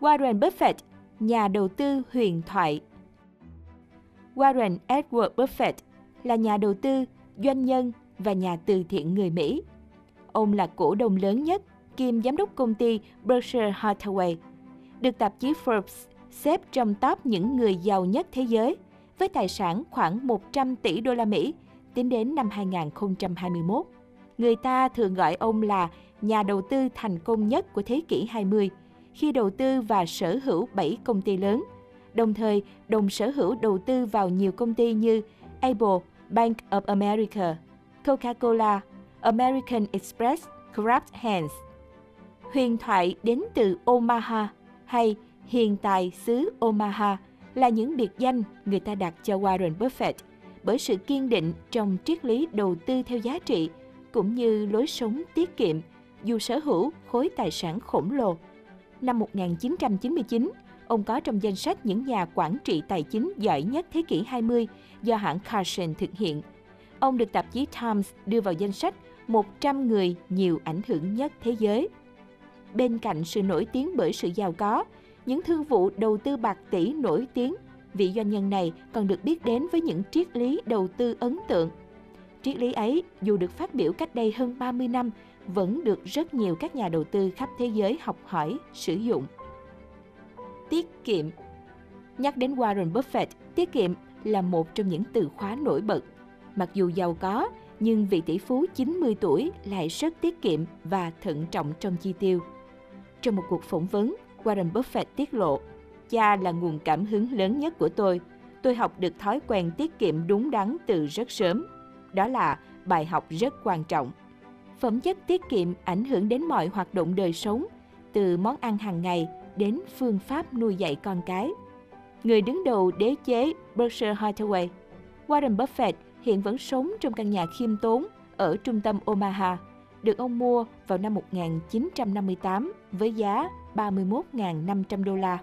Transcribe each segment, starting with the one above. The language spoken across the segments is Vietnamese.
Warren Buffett, nhà đầu tư huyền thoại. Warren Edward Buffett là nhà đầu tư, doanh nhân và nhà từ thiện người Mỹ. Ông là cổ đông lớn nhất, kiêm giám đốc công ty Berkshire Hathaway, được tạp chí Forbes xếp trong top những người giàu nhất thế giới với tài sản khoảng 100 tỷ đô la Mỹ tính đến năm 2021. Người ta thường gọi ông là nhà đầu tư thành công nhất của thế kỷ 20 khi đầu tư và sở hữu 7 công ty lớn, đồng thời đồng sở hữu đầu tư vào nhiều công ty như Apple, Bank of America, Coca-Cola, American Express, Kraft Heinz. Huyền thoại đến từ Omaha hay hiền tài xứ Omaha là những biệt danh người ta đặt cho Warren Buffett bởi sự kiên định trong triết lý đầu tư theo giá trị cũng như lối sống tiết kiệm dù sở hữu khối tài sản khổng lồ. Năm 1999, ông có trong danh sách những nhà quản trị tài chính giỏi nhất thế kỷ 20 do hãng Carson thực hiện. Ông được tạp chí Times đưa vào danh sách 100 người nhiều ảnh hưởng nhất thế giới. Bên cạnh sự nổi tiếng bởi sự giàu có, những thương vụ đầu tư bạc tỷ nổi tiếng, vị doanh nhân này còn được biết đến với những triết lý đầu tư ấn tượng. Triết lý ấy, dù được phát biểu cách đây hơn 30 năm, vẫn được rất nhiều các nhà đầu tư khắp thế giới học hỏi, sử dụng. Tiết kiệm Nhắc đến Warren Buffett, tiết kiệm là một trong những từ khóa nổi bật. Mặc dù giàu có, nhưng vị tỷ phú 90 tuổi lại rất tiết kiệm và thận trọng trong chi tiêu. Trong một cuộc phỏng vấn, Warren Buffett tiết lộ, cha là nguồn cảm hứng lớn nhất của tôi. Tôi học được thói quen tiết kiệm đúng đắn từ rất sớm. Đó là bài học rất quan trọng. Phẩm chất tiết kiệm ảnh hưởng đến mọi hoạt động đời sống, từ món ăn hàng ngày đến phương pháp nuôi dạy con cái. Người đứng đầu đế chế Berkshire Hathaway, Warren Buffett hiện vẫn sống trong căn nhà khiêm tốn ở trung tâm Omaha, được ông mua vào năm 1958 với giá 31.500 đô la.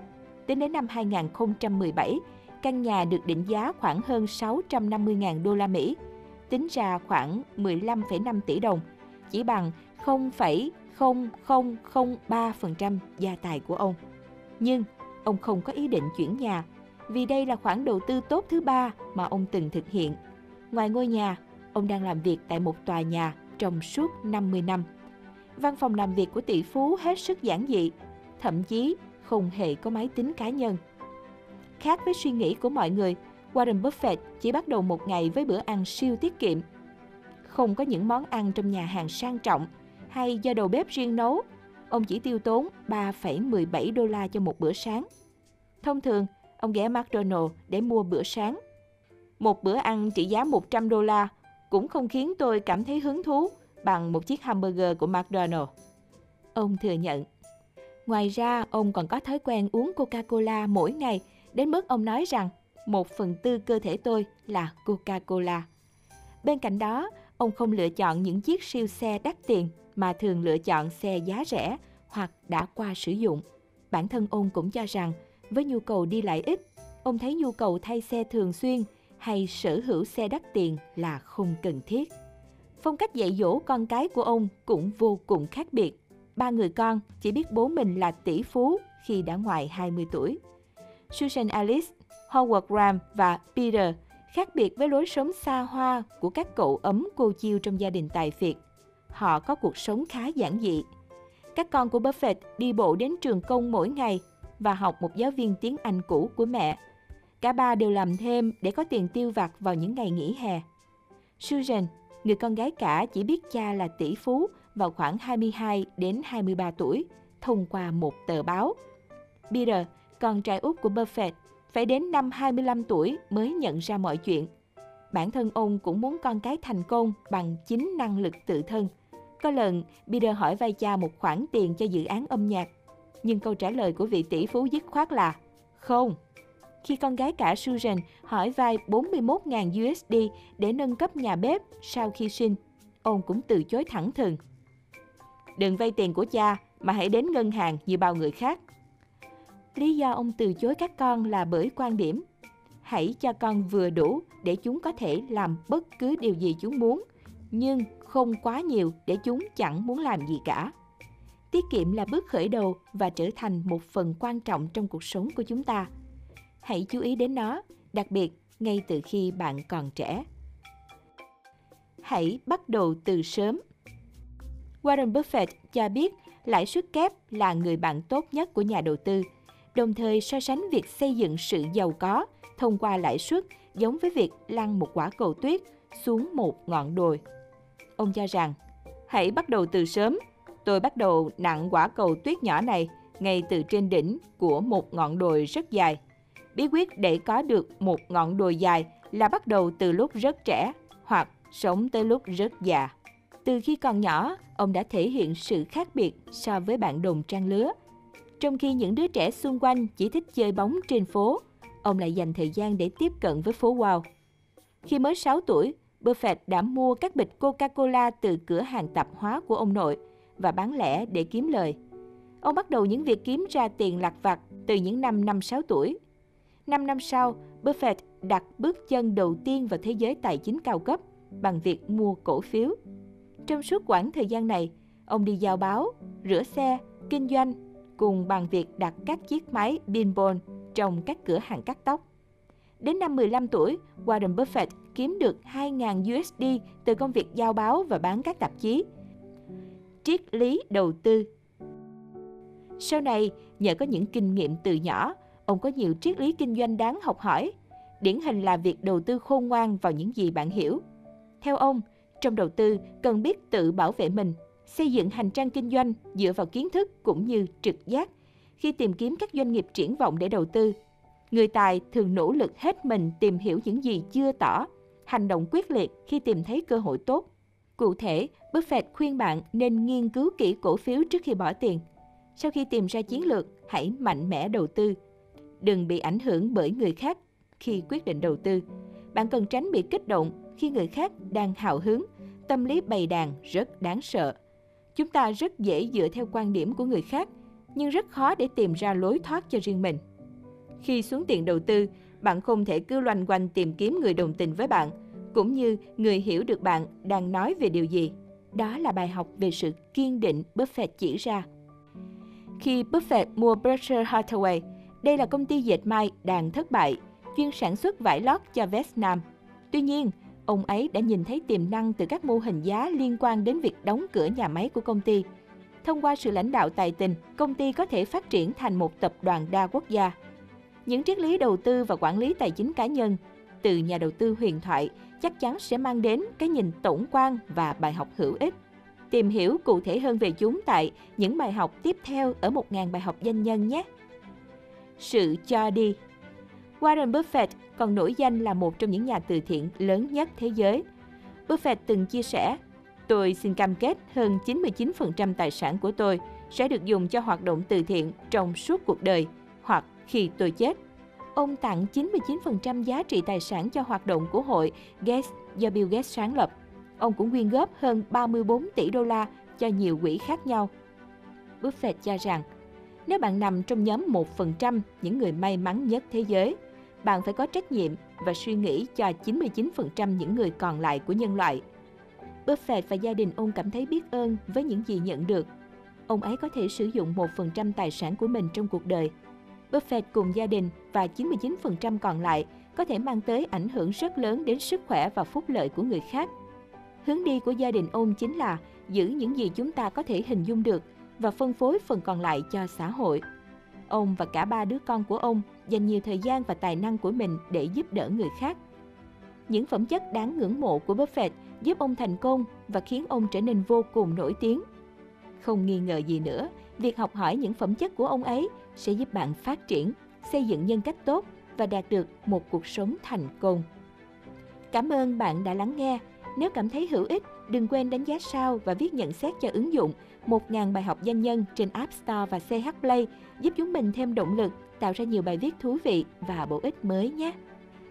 Tính đến năm 2017, căn nhà được định giá khoảng hơn 650.000 đô la Mỹ, tính ra khoảng 15,5 tỷ đồng, chỉ bằng 0,0003% gia tài của ông. Nhưng ông không có ý định chuyển nhà, vì đây là khoản đầu tư tốt thứ ba mà ông từng thực hiện. Ngoài ngôi nhà, ông đang làm việc tại một tòa nhà trong suốt 50 năm. Văn phòng làm việc của tỷ phú hết sức giản dị, thậm chí không hề có máy tính cá nhân. Khác với suy nghĩ của mọi người, Warren Buffett chỉ bắt đầu một ngày với bữa ăn siêu tiết kiệm. Không có những món ăn trong nhà hàng sang trọng hay do đầu bếp riêng nấu, ông chỉ tiêu tốn 3,17 đô la cho một bữa sáng. Thông thường, ông ghé McDonald's để mua bữa sáng. Một bữa ăn trị giá 100 đô la cũng không khiến tôi cảm thấy hứng thú bằng một chiếc hamburger của McDonald's. Ông thừa nhận. Ngoài ra, ông còn có thói quen uống Coca-Cola mỗi ngày, đến mức ông nói rằng một phần tư cơ thể tôi là Coca-Cola. Bên cạnh đó, ông không lựa chọn những chiếc siêu xe đắt tiền mà thường lựa chọn xe giá rẻ hoặc đã qua sử dụng. Bản thân ông cũng cho rằng, với nhu cầu đi lại ít, ông thấy nhu cầu thay xe thường xuyên hay sở hữu xe đắt tiền là không cần thiết. Phong cách dạy dỗ con cái của ông cũng vô cùng khác biệt. Ba người con chỉ biết bố mình là tỷ phú khi đã ngoài 20 tuổi. Susan Alice, Howard Graham và Peter khác biệt với lối sống xa hoa của các cậu ấm cô chiêu trong gia đình tài phiệt. Họ có cuộc sống khá giản dị. Các con của Buffett đi bộ đến trường công mỗi ngày và học một giáo viên tiếng Anh cũ của mẹ. Cả ba đều làm thêm để có tiền tiêu vặt vào những ngày nghỉ hè. Susan, người con gái cả chỉ biết cha là tỷ phú vào khoảng 22 đến 23 tuổi thông qua một tờ báo. Peter, con trai út của Buffett, phải đến năm 25 tuổi mới nhận ra mọi chuyện. Bản thân ông cũng muốn con cái thành công bằng chính năng lực tự thân. Có lần, Peter hỏi vay cha một khoản tiền cho dự án âm nhạc. Nhưng câu trả lời của vị tỷ phú dứt khoát là Không. Khi con gái cả Susan hỏi vay 41.000 USD để nâng cấp nhà bếp sau khi sinh, ông cũng từ chối thẳng thừng. Đừng vay tiền của cha mà hãy đến ngân hàng như bao người khác. Lý do ông từ chối các con là bởi quan điểm hãy cho con vừa đủ để chúng có thể làm bất cứ điều gì chúng muốn, nhưng không quá nhiều để chúng chẳng muốn làm gì cả. tiết kiệm là bước khởi đầu và trở thành một phần quan trọng trong cuộc sống của chúng ta. Hãy chú ý đến nó, đặc biệt ngay từ khi bạn còn trẻ. Hãy bắt đầu từ sớm. Warren Buffett cho biết lãi suất kép là người bạn tốt nhất của nhà đầu tư, đồng thời so sánh việc xây dựng sự giàu có thông qua lãi suất giống với việc lăn một quả cầu tuyết xuống một ngọn đồi. Ông cho rằng, hãy bắt đầu từ sớm. Tôi bắt đầu nặng quả cầu tuyết nhỏ này ngay từ trên đỉnh của một ngọn đồi rất dài. Bí quyết để có được một ngọn đồi dài là bắt đầu từ lúc rất trẻ hoặc sống tới lúc rất già. Từ khi còn nhỏ, ông đã thể hiện sự khác biệt so với bạn đồng trang lứa. Trong khi những đứa trẻ xung quanh chỉ thích chơi bóng trên phố, ông lại dành thời gian để tiếp cận với phố wow. Khi mới 6 tuổi, Buffett đã mua các bịch Coca-Cola từ cửa hàng tạp hóa của ông nội và bán lẻ để kiếm lời. Ông bắt đầu những việc kiếm ra tiền lặt vặt từ những năm 5-6 tuổi. Năm năm sau, Buffett đặt bước chân đầu tiên vào thế giới tài chính cao cấp bằng việc mua cổ phiếu. Trong suốt quãng thời gian này, ông đi giao báo, rửa xe, kinh doanh cùng bằng việc đặt các chiếc máy pinball trong các cửa hàng cắt tóc. Đến năm 15 tuổi, Warren Buffett kiếm được 2.000 USD từ công việc giao báo và bán các tạp chí. Triết lý đầu tư Sau này, nhờ có những kinh nghiệm từ nhỏ, ông có nhiều triết lý kinh doanh đáng học hỏi. Điển hình là việc đầu tư khôn ngoan vào những gì bạn hiểu. Theo ông, trong đầu tư cần biết tự bảo vệ mình, xây dựng hành trang kinh doanh dựa vào kiến thức cũng như trực giác. Khi tìm kiếm các doanh nghiệp triển vọng để đầu tư, người tài thường nỗ lực hết mình tìm hiểu những gì chưa tỏ, hành động quyết liệt khi tìm thấy cơ hội tốt. Cụ thể, Buffett khuyên bạn nên nghiên cứu kỹ cổ phiếu trước khi bỏ tiền. Sau khi tìm ra chiến lược, hãy mạnh mẽ đầu tư. Đừng bị ảnh hưởng bởi người khác khi quyết định đầu tư. Bạn cần tránh bị kích động khi người khác đang hào hứng. Tâm lý bày đàn rất đáng sợ. Chúng ta rất dễ dựa theo quan điểm của người khác, nhưng rất khó để tìm ra lối thoát cho riêng mình. Khi xuống tiền đầu tư, bạn không thể cứ loanh quanh tìm kiếm người đồng tình với bạn, cũng như người hiểu được bạn đang nói về điều gì. Đó là bài học về sự kiên định Buffett chỉ ra. Khi Buffett mua Berkshire Hathaway, đây là công ty dệt may đang thất bại, chuyên sản xuất vải lót cho Vietnam. Tuy nhiên, ông ấy đã nhìn thấy tiềm năng từ các mô hình giá liên quan đến việc đóng cửa nhà máy của công ty. Thông qua sự lãnh đạo tài tình, công ty có thể phát triển thành một tập đoàn đa quốc gia. Những triết lý đầu tư và quản lý tài chính cá nhân từ nhà đầu tư huyền thoại chắc chắn sẽ mang đến cái nhìn tổng quan và bài học hữu ích. Tìm hiểu cụ thể hơn về chúng tại những bài học tiếp theo ở 1.000 bài học doanh nhân nhé. Sự cho đi Warren Buffett còn nổi danh là một trong những nhà từ thiện lớn nhất thế giới. Buffett từng chia sẻ, tôi xin cam kết hơn 99% tài sản của tôi sẽ được dùng cho hoạt động từ thiện trong suốt cuộc đời hoặc khi tôi chết. Ông tặng 99% giá trị tài sản cho hoạt động của hội Gates do Bill Gates sáng lập. Ông cũng quyên góp hơn 34 tỷ đô la cho nhiều quỹ khác nhau. Buffett cho rằng, nếu bạn nằm trong nhóm 1% những người may mắn nhất thế giới, bạn phải có trách nhiệm và suy nghĩ cho 99% những người còn lại của nhân loại. Buffett và gia đình ông cảm thấy biết ơn với những gì nhận được. Ông ấy có thể sử dụng 1% tài sản của mình trong cuộc đời. Buffett cùng gia đình và 99% còn lại có thể mang tới ảnh hưởng rất lớn đến sức khỏe và phúc lợi của người khác. Hướng đi của gia đình ông chính là giữ những gì chúng ta có thể hình dung được và phân phối phần còn lại cho xã hội. Ông và cả ba đứa con của ông dành nhiều thời gian và tài năng của mình để giúp đỡ người khác. Những phẩm chất đáng ngưỡng mộ của Buffett giúp ông thành công và khiến ông trở nên vô cùng nổi tiếng. Không nghi ngờ gì nữa, việc học hỏi những phẩm chất của ông ấy sẽ giúp bạn phát triển, xây dựng nhân cách tốt và đạt được một cuộc sống thành công. Cảm ơn bạn đã lắng nghe. Nếu cảm thấy hữu ích, đừng quên đánh giá sao và viết nhận xét cho ứng dụng 1.000 bài học doanh nhân trên App Store và CH Play giúp chúng mình thêm động lực tạo ra nhiều bài viết thú vị và bổ ích mới nhé.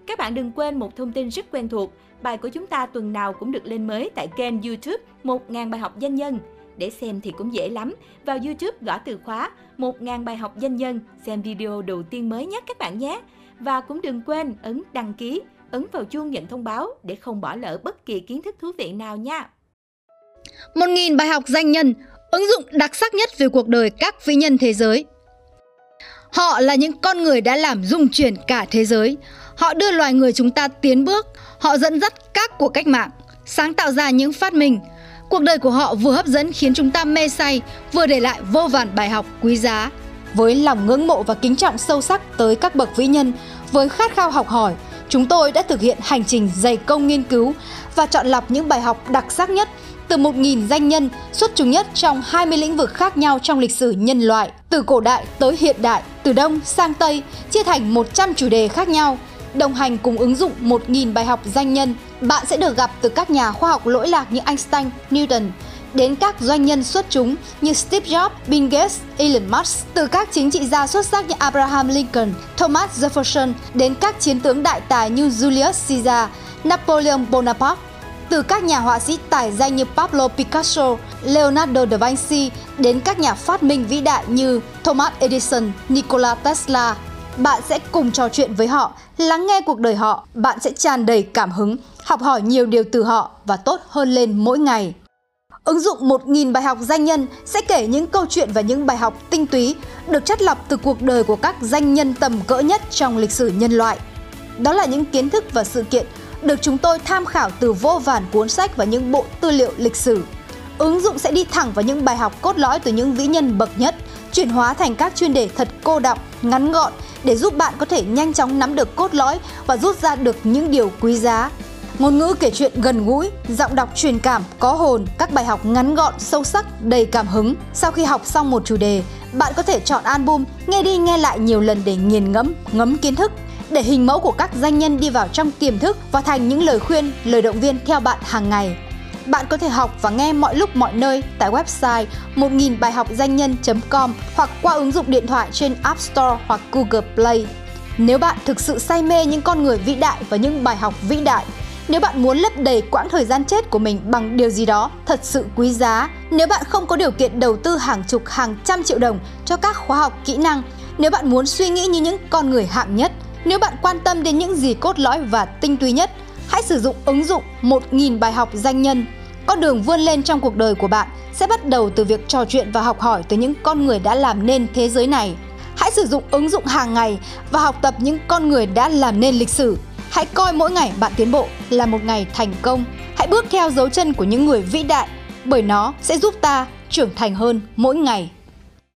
Các bạn đừng quên một thông tin rất quen thuộc, bài của chúng ta tuần nào cũng được lên mới tại kênh YouTube 1.000 bài học danh nhân. Để xem thì cũng dễ lắm, vào YouTube gõ từ khóa 1.000 bài học danh nhân, xem video đầu tiên mới nhất các bạn nhé. Và cũng đừng quên ấn đăng ký, ấn vào chuông nhận thông báo để không bỏ lỡ bất kỳ kiến thức thú vị nào nha. 1.000 bài học danh nhân Ứng dụng đặc sắc nhất về cuộc đời các vĩ nhân thế giới. Họ là những con người đã làm rung chuyển cả thế giới. Họ đưa loài người chúng ta tiến bước, họ dẫn dắt các cuộc cách mạng, sáng tạo ra những phát minh. Cuộc đời của họ vừa hấp dẫn khiến chúng ta mê say, vừa để lại vô vàn bài học quý giá. Với lòng ngưỡng mộ và kính trọng sâu sắc tới các bậc vĩ nhân, với khát khao học hỏi, chúng tôi đã thực hiện hành trình dày công nghiên cứu và chọn lọc những bài học đặc sắc nhất từ 1.000 danh nhân xuất chúng nhất trong 20 lĩnh vực khác nhau trong lịch sử nhân loại, từ cổ đại tới hiện đại, từ Đông sang Tây, chia thành 100 chủ đề khác nhau. Đồng hành cùng ứng dụng 1.000 bài học danh nhân, bạn sẽ được gặp từ các nhà khoa học lỗi lạc như Einstein, Newton, đến các doanh nhân xuất chúng như Steve Jobs, Bill Gates, Elon Musk, từ các chính trị gia xuất sắc như Abraham Lincoln, Thomas Jefferson đến các chiến tướng đại tài như Julius Caesar, Napoleon Bonaparte, từ các nhà họa sĩ tài danh như Pablo Picasso, Leonardo da Vinci đến các nhà phát minh vĩ đại như Thomas Edison, Nikola Tesla. Bạn sẽ cùng trò chuyện với họ, lắng nghe cuộc đời họ, bạn sẽ tràn đầy cảm hứng, học hỏi nhiều điều từ họ và tốt hơn lên mỗi ngày. Ứng dụng 1.000 bài học danh nhân sẽ kể những câu chuyện và những bài học tinh túy được chất lọc từ cuộc đời của các danh nhân tầm cỡ nhất trong lịch sử nhân loại. Đó là những kiến thức và sự kiện được chúng tôi tham khảo từ vô vàn cuốn sách và những bộ tư liệu lịch sử. Ứng dụng sẽ đi thẳng vào những bài học cốt lõi từ những vĩ nhân bậc nhất, chuyển hóa thành các chuyên đề thật cô đọng, ngắn gọn để giúp bạn có thể nhanh chóng nắm được cốt lõi và rút ra được những điều quý giá. Ngôn ngữ kể chuyện gần gũi, giọng đọc truyền cảm, có hồn, các bài học ngắn gọn, sâu sắc, đầy cảm hứng. Sau khi học xong một chủ đề, bạn có thể chọn album, nghe đi nghe lại nhiều lần để nghiền ngẫm, ngấm kiến thức để hình mẫu của các danh nhân đi vào trong tiềm thức và thành những lời khuyên, lời động viên theo bạn hàng ngày. Bạn có thể học và nghe mọi lúc mọi nơi tại website 1000 bài học danh nhân.com hoặc qua ứng dụng điện thoại trên App Store hoặc Google Play. Nếu bạn thực sự say mê những con người vĩ đại và những bài học vĩ đại, nếu bạn muốn lấp đầy quãng thời gian chết của mình bằng điều gì đó thật sự quý giá, nếu bạn không có điều kiện đầu tư hàng chục hàng trăm triệu đồng cho các khóa học kỹ năng, nếu bạn muốn suy nghĩ như những con người hạng nhất, nếu bạn quan tâm đến những gì cốt lõi và tinh túy nhất, hãy sử dụng ứng dụng 1.000 bài học danh nhân. Con đường vươn lên trong cuộc đời của bạn sẽ bắt đầu từ việc trò chuyện và học hỏi từ những con người đã làm nên thế giới này. Hãy sử dụng ứng dụng hàng ngày và học tập những con người đã làm nên lịch sử. Hãy coi mỗi ngày bạn tiến bộ là một ngày thành công. Hãy bước theo dấu chân của những người vĩ đại, bởi nó sẽ giúp ta trưởng thành hơn mỗi ngày.